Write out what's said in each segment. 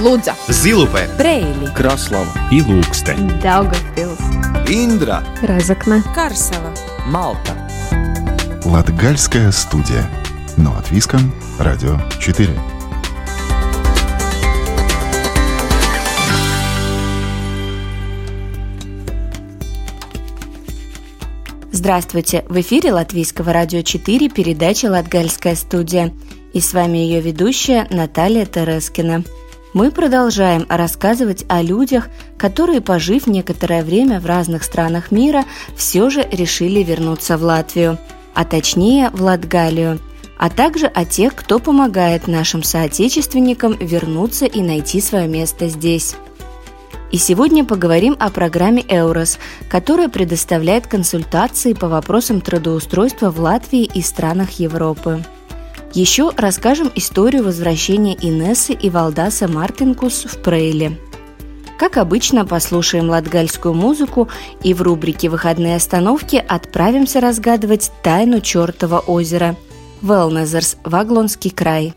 Лудза, Зилупе, Брейли, Краслава и Лукстен. Даугавпилс, Индра, Разокна, Карсела. Малта Латгальская студия. Но от Виском, Радио 4. Здравствуйте! В эфире Латвийского радио 4 передача «Латгальская студия». И с вами ее ведущая Наталья Терескина. Мы продолжаем рассказывать о людях, которые, пожив некоторое время в разных странах мира, все же решили вернуться в Латвию, а точнее в Латгалию, а также о тех, кто помогает нашим соотечественникам вернуться и найти свое место здесь. И сегодня поговорим о программе «Эурос», которая предоставляет консультации по вопросам трудоустройства в Латвии и странах Европы. Еще расскажем историю возвращения Инессы и Валдаса Мартинкус в Прейле. Как обычно, послушаем латгальскую музыку и в рубрике «Выходные остановки» отправимся разгадывать тайну чертова озера – Велнезерс, Ваглонский край.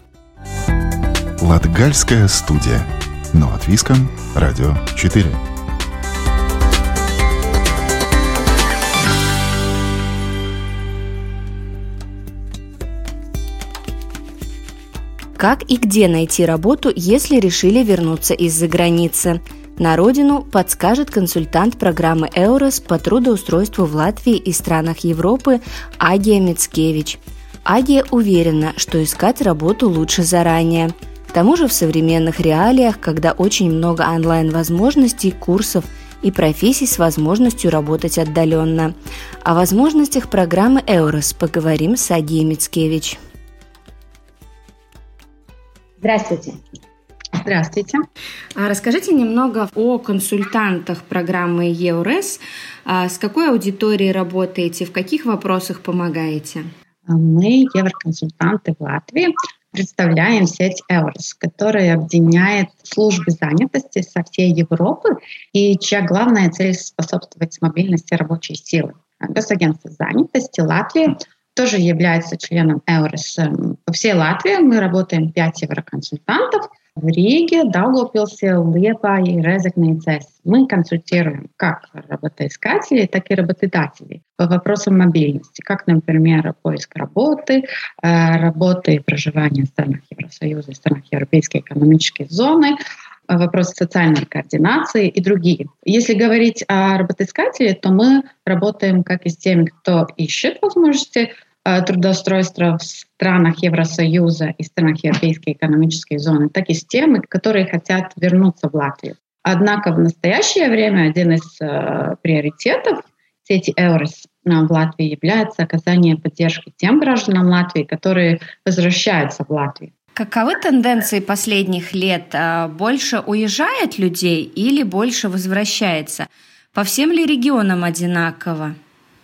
Латгальская студия. Но от Виском, Радио 4. Как и где найти работу, если решили вернуться из-за границы? На родину подскажет консультант программы «Эурос» по трудоустройству в Латвии и странах Европы Агия Мицкевич. Агия уверена, что искать работу лучше заранее. К тому же в современных реалиях, когда очень много онлайн-возможностей, курсов и профессий с возможностью работать отдаленно. О возможностях программы «Эурос» поговорим с Агией Мицкевич. Здравствуйте. Здравствуйте. А расскажите немного о консультантах программы ЕУРЕС. А с какой аудиторией работаете, в каких вопросах помогаете? Мы, евроконсультанты в Латвии, представляем сеть ЭУРС, которая объединяет службы занятости со всей Европы и чья главная цель способствовать мобильности рабочей силы. Госагентство занятости Латвии тоже является членом ЭУРС. По всей Латвии мы работаем 5 евроконсультантов – в Риге, Даугавпилсе, Liepāje и Резекне и ЦЕС. Мы консультируем как работоискателей, так и работодателей по вопросам мобильности, как, например, поиск работы, э, работы и проживания в странах Евросоюза и странах Европейской экономической зоны, вопросы социальной координации и другие. Если говорить о работоискателе, то мы работаем как и с теми, кто ищет возможности Э, трудоустройства в странах Евросоюза и странах Европейской экономической зоны, так и с теми, которые хотят вернуться в Латвию. Однако в настоящее время один из э, приоритетов сети ЭУРОС э, в Латвии является оказание поддержки тем гражданам Латвии, которые возвращаются в Латвию. Каковы тенденции последних лет? А больше уезжает людей или больше возвращается? По всем ли регионам одинаково?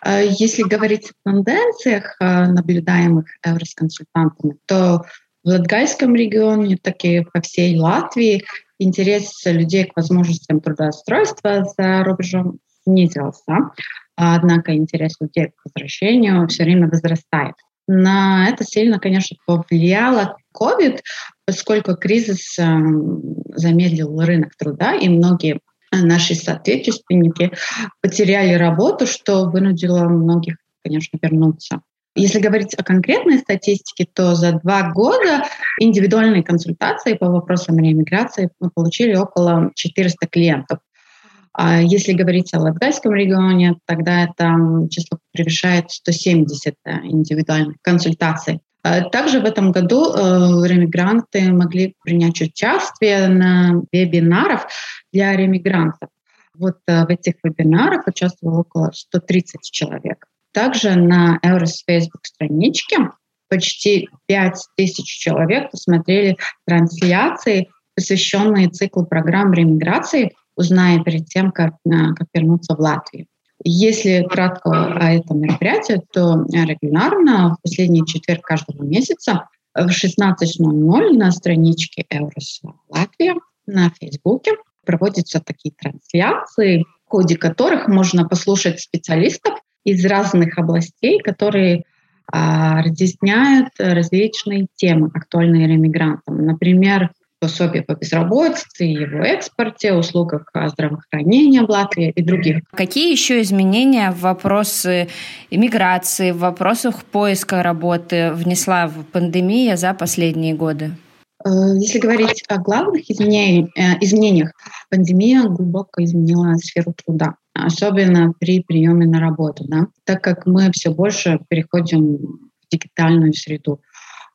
А если говорить о тенденциях, а, наблюдаемых Эврос-консультантами, то в Латгальском регионе, так и по всей Латвии интерес людей к возможностям трудоустройства за рубежом снизился, однако интерес людей к возвращению все время возрастает. На это сильно, конечно, повлияло COVID, поскольку кризис замедлил рынок труда, и многие наши соотечественники потеряли работу, что вынудило многих, конечно, вернуться. Если говорить о конкретной статистике, то за два года индивидуальные консультации по вопросам реэмиграции мы получили около 400 клиентов. А если говорить о Латгальском регионе, тогда это число превышает 170 э, индивидуальных консультаций. А также в этом году э, ремигранты могли принять участие на вебинарах для ремигрантов. Вот э, в этих вебинарах участвовало около 130 человек. Также на Eurus Facebook страничке почти 5000 человек посмотрели трансляции, посвященные циклу программ ремиграции, узная перед тем, как, э, как вернуться в Латвию. Если кратко о этом мероприятии, то регулярно в последний четверг каждого месяца в 16.00 на страничке Eurus Латвия на Фейсбуке проводятся такие трансляции, в ходе которых можно послушать специалистов из разных областей, которые а, разъясняют различные темы, актуальные ремигрантам. Например, пособие по безработице, его экспорте, услугах здравоохранения в Латвии и других. Какие еще изменения в вопросы иммиграции, в вопросах поиска работы внесла в пандемия за последние годы? Э, если говорить о главных э, изменениях, пандемия глубоко изменила сферу труда, особенно при приеме на работу, да, так как мы все больше переходим в дигитальную среду.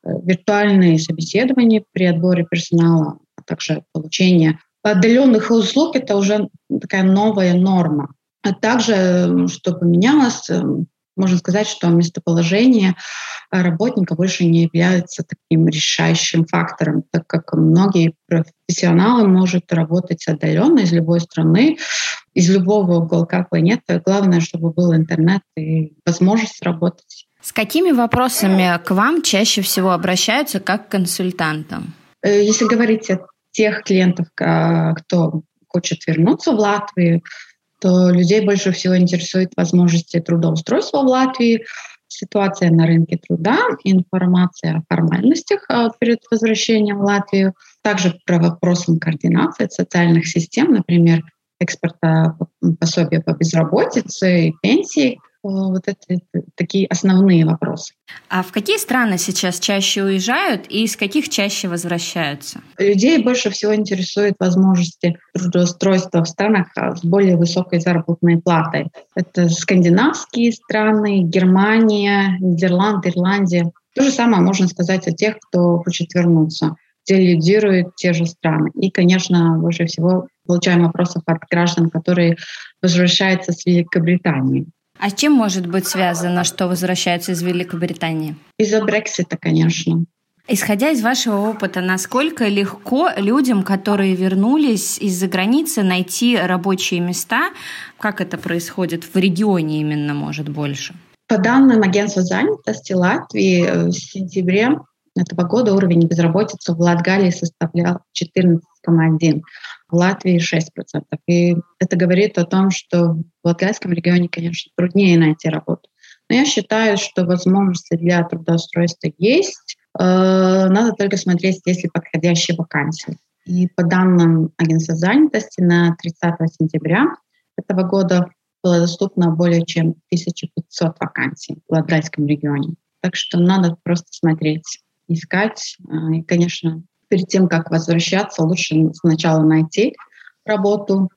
Виртуальные собеседования при отборе персонала, а также получение отдаленных услуг — это уже такая новая норма. А также, что поменялось, можно сказать, что местоположение работника больше не является таким решающим фактором, так как многие профессионалы могут работать отдаленно из любой страны, из любого уголка планеты. Главное, чтобы был интернет и возможность работать. С какими вопросами к вам чаще всего обращаются как к консультантам? Э, если говорить о тех клиентов, кто хочет вернуться в Латвию, то людей больше всего интересует возможности трудоустройства в Латвии, ситуация на рынке труда, информация о формальностях а, перед возвращением в Латвию, также про вопросы координации социальных систем, например, экспорта пособия по безработице и пенсии – вот это такие основные вопросы. А в какие страны сейчас чаще уезжают и из каких чаще возвращаются? Людей больше всего интересует возможности трудоустройства в странах а, с более высокой заработной платой. Это скандинавские страны, Германия, Нидерланды, Ирландия. То же самое можно сказать о тех, кто хочет вернуться где лидируют те же страны. И, конечно, больше всего получаем вопросов от граждан, которые возвращаются с Великобритании. А с чем может быть связано, что возвращаются из Великобритании? Из-за Брексита, конечно. Исходя из вашего опыта, насколько легко людям, которые вернулись из-за границы, найти рабочие места? Как это происходит в регионе именно, может, больше? По данным агентства занятости Латвии, э, в сентябре этого года уровень безработицы в Латгалии составлял 14,1 в Латвии 6%. И это говорит о том, что в Латгальском регионе, конечно, труднее найти работу. Но я считаю, что возможности для трудоустройства есть. Э, надо только смотреть, есть ли подходящие вакансии. И по данным агентства занятости на 30 сентября этого года было доступно более чем 1500 вакансий в Латгальском регионе. Так что надо просто смотреть, искать. Э, и, конечно, перед тем, как возвращаться, лучше сначала найти работу.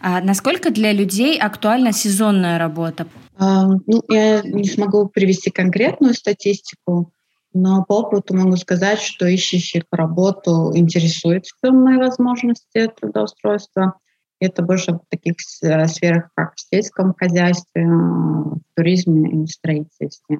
А насколько для людей актуальна сезонная работа? А, ну, я не смогу привести конкретную статистику, но по опыту могу сказать, что ищущих работу интересует мои возможности трудоустройства. Это больше в таких э, сферах, как в сельском хозяйстве, в туризме и строительстве.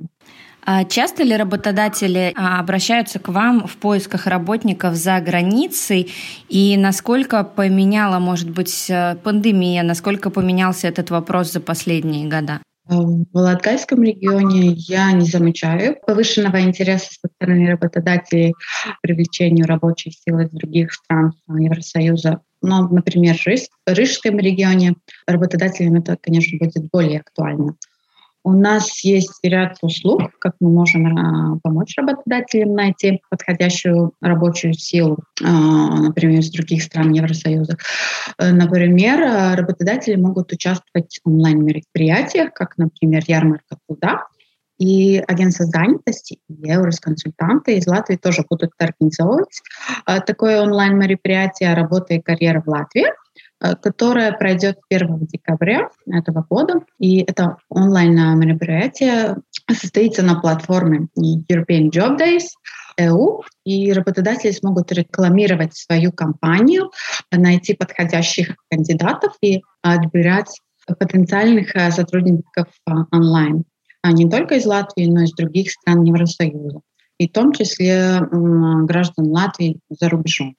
А часто ли работодатели а, обращаются к вам в поисках работников за границей? И насколько поменяла, может быть, э, пандемия, насколько поменялся этот вопрос за последние года? В Латгальском регионе я не замечаю повышенного интереса со стороны работодателей к привлечению рабочей силы из других стран Евросоюза. Но, например, в Рижском регионе работодателям это, конечно, будет более актуально. У нас есть ряд услуг, как мы можем помочь работодателям найти подходящую рабочую силу, а, например, из других стран Евросоюза. Э, например, работодатели могут участвовать в онлайн-мероприятиях, как, например, ярмарка труда, и агентство занятости, и Еврос-консультанты из Латвии тоже будут организовывать а, такое онлайн-мероприятие «Работа и карьера в Латвии», Э, которая пройдет 1 декабря этого года. И это онлайн-мероприятие состоится на платформе European Job Days EU, и работодатели смогут рекламировать свою компанию, найти подходящих кандидатов и отбирать потенциальных э, сотрудников э, онлайн. А не только из Латвии, но и из других стран Евросоюза, и в том числе граждан Латвии за рубежом.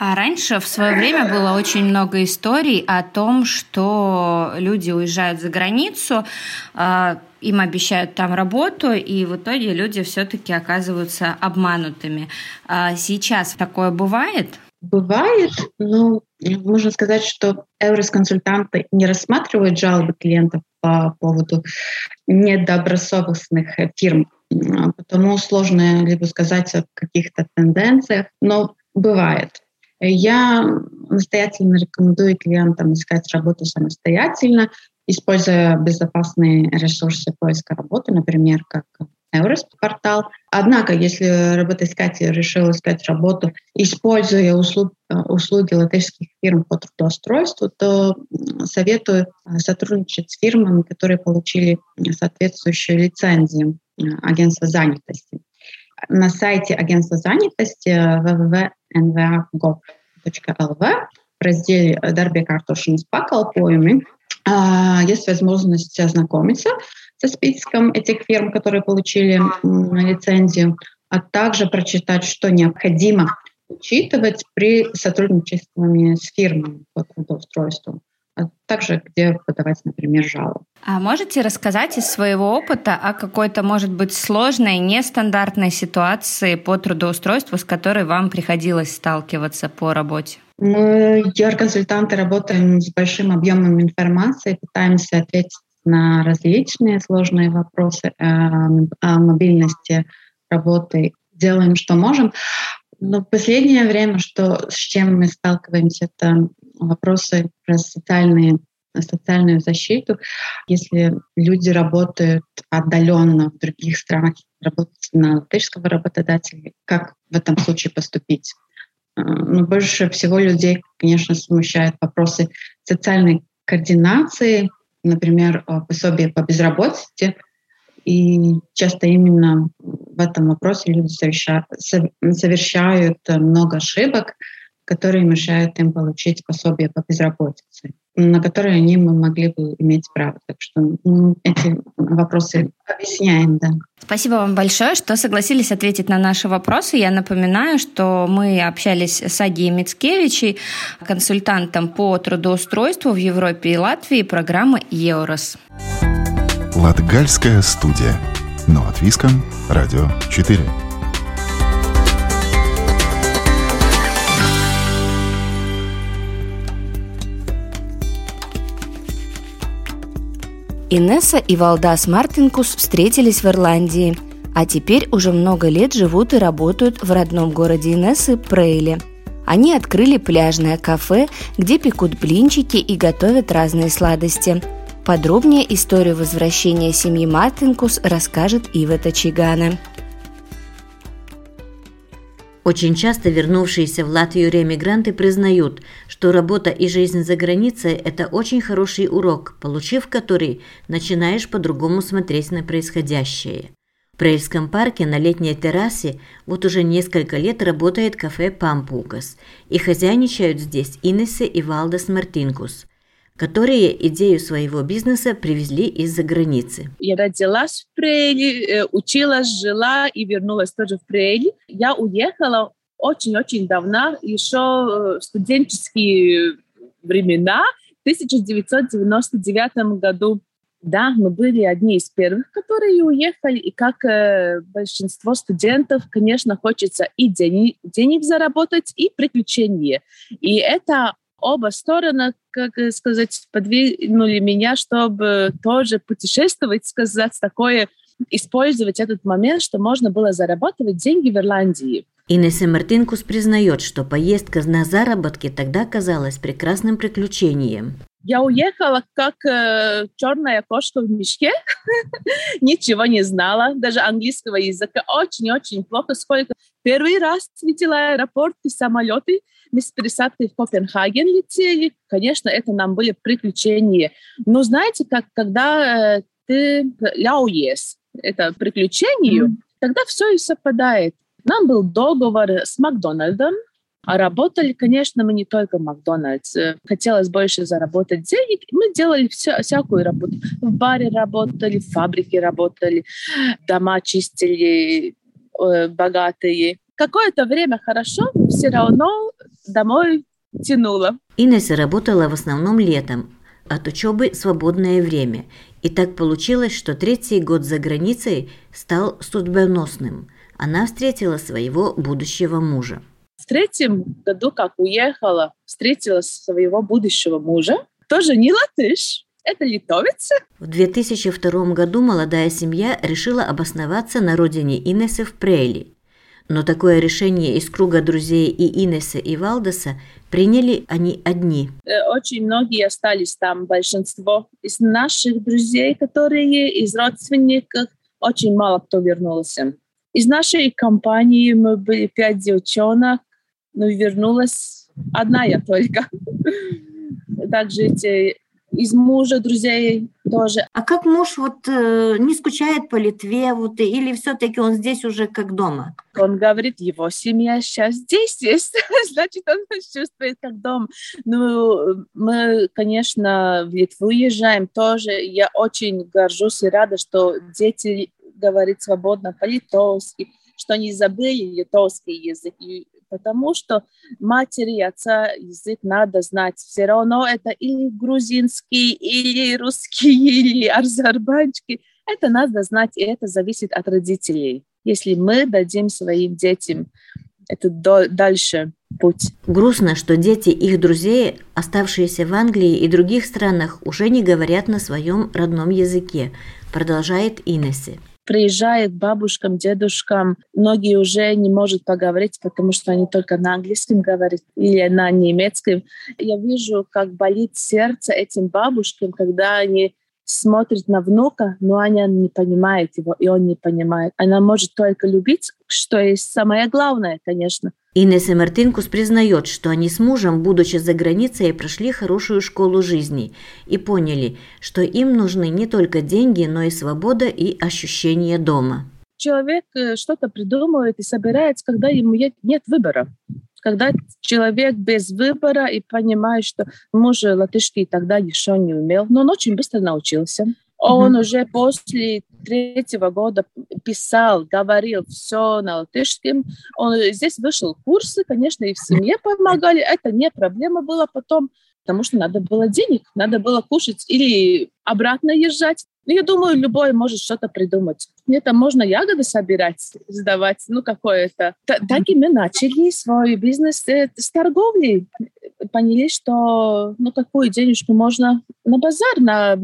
А раньше в свое время было очень много историй о том, что люди уезжают за границу, а, им обещают там работу, и в итоге люди все-таки оказываются обманутыми. А сейчас такое бывает? Бывает, но можно сказать, что Эврос-консультанты не рассматривают жалобы клиентов по поводу недобросовестных фирм, потому сложно либо сказать о каких-то тенденциях, но бывает. Я настоятельно рекомендую клиентам искать работу самостоятельно, используя безопасные ресурсы поиска работы, например, как Эурос портал. Однако, если работоискатель решил искать работу, используя услуг, услуги латышских фирм по трудоустройству, то советую сотрудничать с фирмами, которые получили соответствующую лицензию агентства занятости. На сайте агентства занятости www.nva.gov.lv в разделе «Darbe kārtošanas pakalpojumi» есть возможность ознакомиться со списком этих фирм, которые получили лицензию, а также прочитать, что необходимо учитывать при сотрудничестве с фирмами по трудоустройству а также где подавать, например, жалобы. А можете рассказать из своего опыта о какой-то, может быть, сложной, нестандартной ситуации по трудоустройству, с которой вам приходилось сталкиваться по работе? Мы, юр-консультанты, работаем с большим объемом информации, пытаемся ответить на различные сложные вопросы о мобильности работы, делаем, что можем. Но в последнее время, что, с чем мы сталкиваемся, это вопросы про социальные социальную защиту. Если люди работают отдаленно в других странах, работают на латышского работодателя, как в этом случае поступить? Э, Но ну, больше всего людей, конечно, смущают вопросы социальной координации, например, пособие по безработице. И часто именно в этом вопросе люди совершают, совершают много ошибок, которые мешают им получить пособие по безработице, на которые они могли бы иметь право. Так что ну, эти вопросы объясняем, да. Спасибо вам большое, что согласились ответить на наши вопросы. Я напоминаю, что мы общались с Агией Мицкевичей, консультантом по трудоустройству в Европе и Латвии программы «Еурос». Латгальская студия. Но от Виском. Радио 4. Инесса и Валдас Мартинкус встретились в Ирландии, а теперь уже много лет живут и работают в родном городе Инессы Прейле. Они открыли пляжное кафе, где пекут блинчики и готовят разные сладости. Подробнее историю возвращения семьи Мартинкус расскажет Ива Тачигана. Очень часто вернувшиеся в Латвию ремигранты признают, что работа и жизнь за границей – это очень хороший урок, получив который, начинаешь по-другому смотреть на происходящее. В Прейльском парке на летней террасе вот уже несколько лет работает кафе «Пампукас», и хозяйничают здесь Инессе и Валдес Мартинкус – которые идею своего бизнеса привезли из-за границы. Я родилась в Прейле, э, училась, жила и вернулась тоже в Прейле. Я уехала очень-очень давно, еще в студенческие времена, в 1999 году. Да, мы были одни из первых, которые уехали, и как э, большинство студентов, конечно, хочется и денег, денег заработать, и приключения. И это оба стороны, как сказать, подвинули меня, чтобы тоже путешествовать, сказать такое, использовать этот момент, что можно было зарабатывать деньги в Ирландии. Инесса Мартинкус признает, что поездка на заработки тогда казалась прекрасным приключением. Я уехала как э, черная кошка в мешке, ничего не знала, даже английского языка очень-очень плохо. Сколько первый раз видела аэропорт и самолеты, пересадкой в Копенгаген летели. Конечно, это нам были приключения. Но знаете, как когда э, ты ляуес, это приключению, mm. тогда все и совпадает. Нам был договор с Макдональдом, а работали, конечно, мы не только Макдональдс. Хотелось больше заработать денег. Мы делали все, всякую работу. В баре работали, в фабрике работали, дома чистили э, богатые. Какое-то время хорошо, все равно домой тянуло. Инесса работала в основном летом, от учебы свободное время. И так получилось, что третий год за границей стал судьбоносным. Она встретила своего будущего мужа. В третьем году, как уехала, встретила своего будущего мужа, тоже не латыш, это литовец. В 2002 году молодая семья решила обосноваться на родине Инессы в Прейли. Но такое решение из круга друзей и Инесса, и Валдеса приняли они одни. Э, очень многие остались там, большинство из наших друзей, которые из родственников, очень мало кто вернулся. Из нашей компании мы были пять девчонок, но вернулась одна я только. Также эти из мужа, друзей тоже. А как муж вот э, не скучает по Литве, вот, или все-таки он здесь уже как дома? Он говорит, его семья сейчас здесь есть, значит, он чувствует как дом. Ну, мы, конечно, в Литву уезжаем тоже. Я очень горжусь и рада, что дети говорят свободно по-литовски, что они забыли литовский язык. И потому что матери и отца язык надо знать. Все равно это или грузинский, или русский, или азербайджанский. Это надо знать, и это зависит от родителей. Если мы дадим своим детям это до, дальше путь. Грустно, что дети их друзей, оставшиеся в Англии и других странах, уже не говорят на своем родном языке, продолжает Инесси приезжает бабушкам, дедушкам, многие уже не могут поговорить, потому что они только на английском говорят или на немецком. Я вижу, как болит сердце этим бабушкам, когда они смотрит на внука, но она не понимает его, и он не понимает. Она может только любить, что есть самое главное, конечно. Инесса Мартинкус признает, что они с мужем, будучи за границей, прошли хорошую школу жизни и поняли, что им нужны не только деньги, но и свобода и ощущение дома. Человек э, что-то придумывает и собирается, когда ему нет выбора когда человек без выбора и понимает, что муж латышский тогда еще не умел, но он очень быстро научился. Он mm-hmm. уже после третьего года писал, говорил все на латышском. Он здесь вышел курсы, конечно, и в семье помогали. Это не проблема была потом, потому что надо было денег, надо было кушать или обратно езжать. Ну, я думаю, любой может что-то придумать. Это можно ягоды собирать, сдавать, ну, какое-то. Так и мы начали свой бизнес э, с торговли. Поняли, что, ну, какую денежку можно на базар, на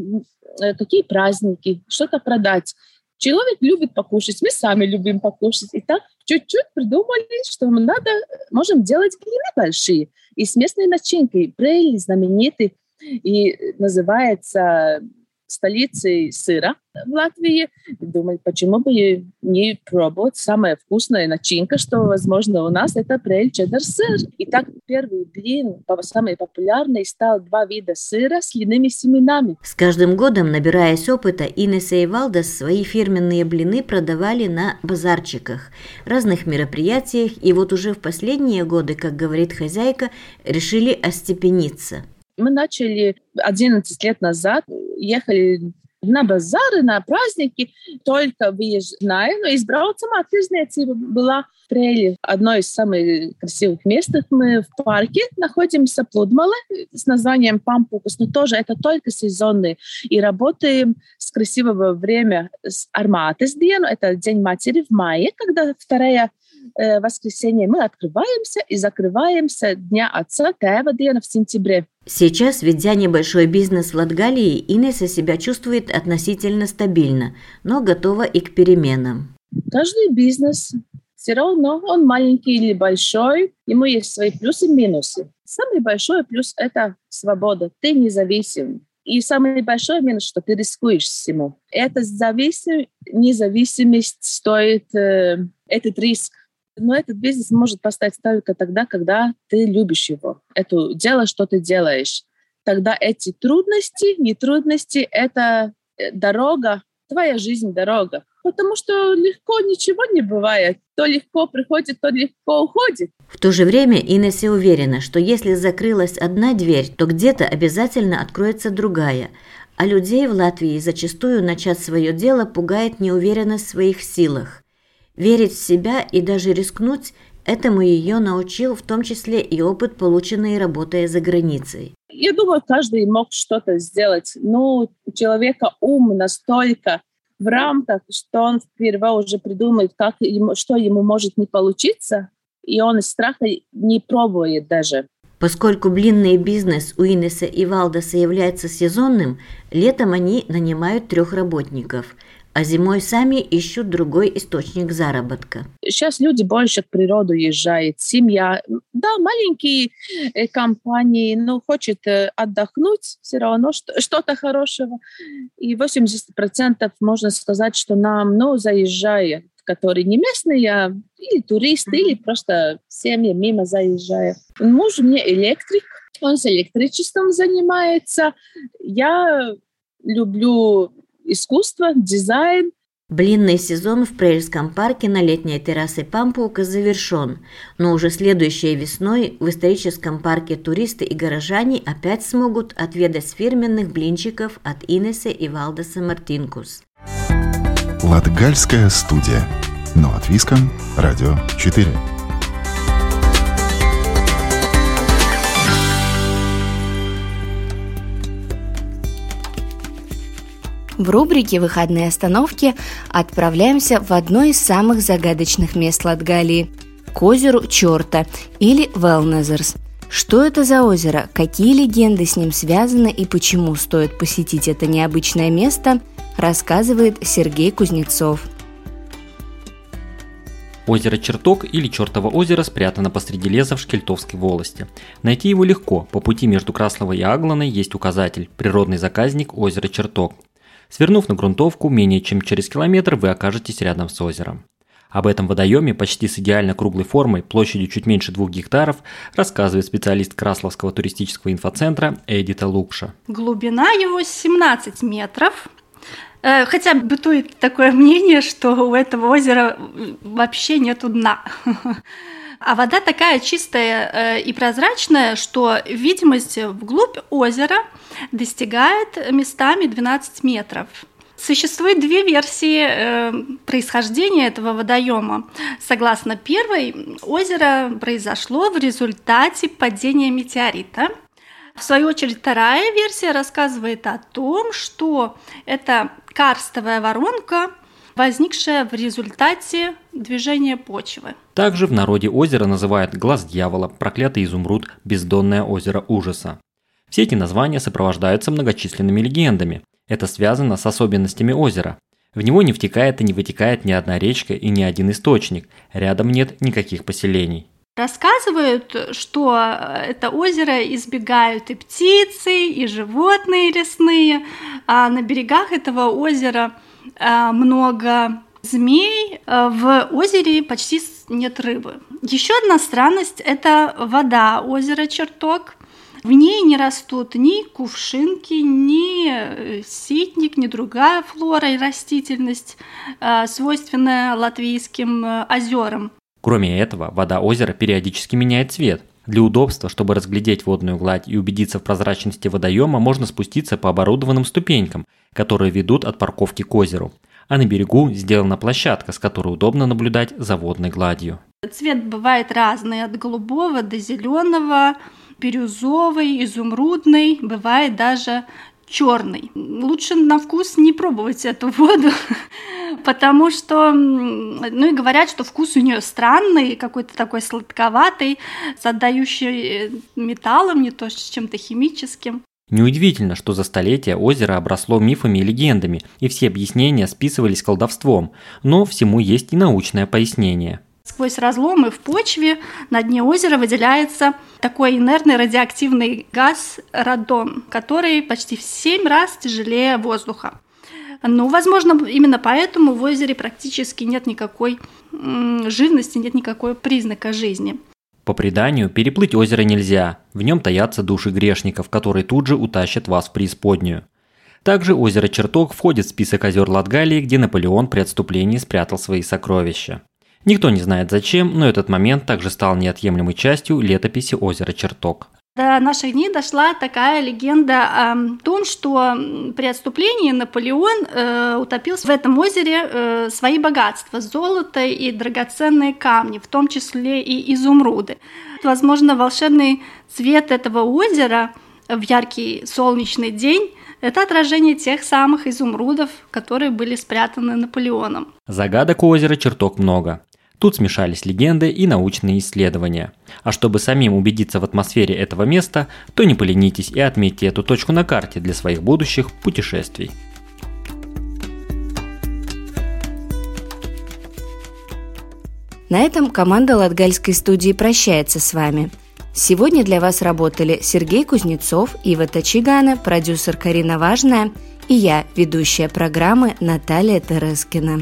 э, какие праздники, что-то продать. Человек любит покушать, мы сами любим покушать. И так чуть-чуть придумали, что мы надо, можем делать блины большие. И с местной начинкой. Брейли знаменитый. И называется столицей сыра в Латвии. Думаю, почему бы не пробовать самая вкусная начинка, что возможно у нас, это прель чеддер сыр. И так первый блин, самый популярный, стал два вида сыра с льняными семенами. С каждым годом, набираясь опыта, Инесса и Валдес свои фирменные блины продавали на базарчиках, разных мероприятиях, и вот уже в последние годы, как говорит хозяйка, решили остепениться. Мы начали 11 лет назад, ехали на базары, на праздники, только выезжаем, но избрался Матвижница была Прели, одно из самых красивых мест. Мы в парке находимся, Плудмале, с названием Пампукус, но тоже это только сезонные. И работаем с красивого время с Арматес Дену, это День матери в мае, когда вторая э, воскресенье мы открываемся и закрываемся Дня Отца Тева Дена в сентябре. Сейчас, ведя небольшой бизнес в Латгалии, Инесса себя чувствует относительно стабильно, но готова и к переменам. Каждый бизнес все равно он маленький или большой, ему есть свои плюсы и минусы. Самый большой плюс – это свобода. Ты независим. И самый большой минус, что ты рискуешь всему. Эта зависим, независимость стоит э, этот риск. Но этот бизнес может поставить только тогда, когда ты любишь его. Это дело, что ты делаешь. Тогда эти трудности, не трудности, это э, дорога, твоя жизнь дорога. Потому что легко ничего не бывает. То легко приходит, то легко уходит. В то же время Инесса уверена, что если закрылась одна дверь, то где-то обязательно откроется другая. А людей в Латвии зачастую начать свое дело пугает неуверенность в своих силах. Верить в себя и даже рискнуть Этому ее научил в том числе и опыт, полученный работая за границей. Я думаю, каждый мог что-то сделать. Но у человека ум настолько в рамках, что он впервые уже придумает, как ему, что ему может не получиться, и он из страха не пробует даже. Поскольку блинный бизнес у Инеса и Валдеса является сезонным, летом они нанимают трех работников – а зимой сами ищут другой источник заработка. Сейчас люди больше к природу езжают, семья. Да, маленькие э, компании, но хочет э, отдохнуть все равно, что-то хорошего. И 80% можно сказать, что нам, ну, заезжает которые не местные, а или туристы, mm-hmm. или просто семьи мимо заезжают. Муж мне электрик, он с электричеством занимается. Я люблю искусство, дизайн. Блинный сезон в Прельском парке на летней террасе Пампука завершен, но уже следующей весной в историческом парке туристы и горожане опять смогут отведать фирменных блинчиков от Инеса и Валдеса Мартинкус. Латгальская студия. Но от Виском. Радио 4. В рубрике «Выходные остановки» отправляемся в одно из самых загадочных мест Латгалии – к озеру Чорта или Велнезерс. Что это за озеро, какие легенды с ним связаны и почему стоит посетить это необычное место, рассказывает Сергей Кузнецов. Озеро Черток или Чертово озеро спрятано посреди леса в Шкельтовской волости. Найти его легко, по пути между Красловой и Агланой есть указатель – природный заказник озера Черток. Свернув на грунтовку, менее чем через километр вы окажетесь рядом с озером. Об этом водоеме почти с идеально круглой формой, площадью чуть меньше двух гектаров, рассказывает специалист Красловского туристического инфоцентра Эдита Лукша. Глубина его 17 метров, э, Хотя бытует такое мнение, что у этого озера вообще нету дна. А вода такая чистая э, и прозрачная, что видимость вглубь озера достигает местами 12 метров. Существует две версии э, происхождения этого водоема. Согласно первой, озеро произошло в результате падения метеорита. В свою очередь, вторая версия рассказывает о том, что это карстовая воронка, возникшая в результате движения почвы. Также в народе озеро называют глаз дьявола, проклятый изумруд, бездонное озеро ужаса. Все эти названия сопровождаются многочисленными легендами. Это связано с особенностями озера. В него не втекает и не вытекает ни одна речка и ни один источник. Рядом нет никаких поселений. Рассказывают, что это озеро избегают и птицы, и животные лесные. А на берегах этого озера много змей. А, в озере почти нет рыбы. Еще одна странность – это вода озера Черток. В ней не растут ни кувшинки, ни э, ситник, ни другая флора и растительность, э, свойственная латвийским э, озерам. Кроме этого, вода озера периодически меняет цвет. Для удобства, чтобы разглядеть водную гладь и убедиться в прозрачности водоема, можно спуститься по оборудованным ступенькам, которые ведут от парковки к озеру. А на берегу сделана площадка, с которой удобно наблюдать за водной гладью. Цвет бывает разный, от голубого до зеленого, бирюзовый, изумрудный, бывает даже черный. Лучше на вкус не пробовать эту воду, потому что, ну и говорят, что вкус у нее странный, какой-то такой сладковатый, отдающий э, металлом, не то с чем-то химическим. Неудивительно, что за столетия озеро обросло мифами и легендами, и все объяснения списывались колдовством, но всему есть и научное пояснение. Сквозь разломы в почве на дне озера выделяется такой инертный радиоактивный газ радон, который почти в 7 раз тяжелее воздуха. Ну, возможно, именно поэтому в озере практически нет никакой живности, нет никакой признака жизни. По преданию, переплыть озеро нельзя, в нем таятся души грешников, которые тут же утащат вас в преисподнюю. Также озеро Чертог входит в список озер Латгалии, где Наполеон при отступлении спрятал свои сокровища. Никто не знает зачем, но этот момент также стал неотъемлемой частью летописи озера Черток. До наших дней дошла такая легенда о том, что при отступлении Наполеон э, утопил в этом озере э, свои богатства – золото и драгоценные камни, в том числе и изумруды. Возможно, волшебный цвет этого озера в яркий солнечный день – это отражение тех самых изумрудов, которые были спрятаны Наполеоном. Загадок у озера черток много. Тут смешались легенды и научные исследования. А чтобы самим убедиться в атмосфере этого места, то не поленитесь и отметьте эту точку на карте для своих будущих путешествий. На этом команда Латгальской студии прощается с вами. Сегодня для вас работали Сергей Кузнецов, Ива Тачигана, продюсер Карина Важная и я, ведущая программы Наталья Терескина.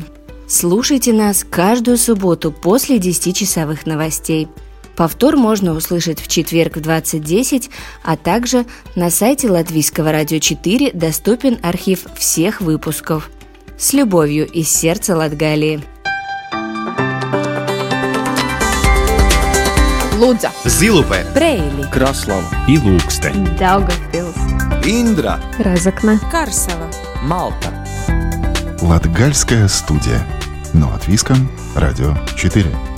Слушайте нас каждую субботу после 10-часовых новостей. Повтор можно услышать в четверг в 20.10, а также на сайте Латвийского радио 4 доступен архив всех выпусков. С любовью из сердца Латгалии. Лудза, Зилупе, Брейли, Краслава. И Ilūkste, Daugavpils, Индра, Разокна, Карсела Малта. Латгальская студия. Но от Виском, Радио 4.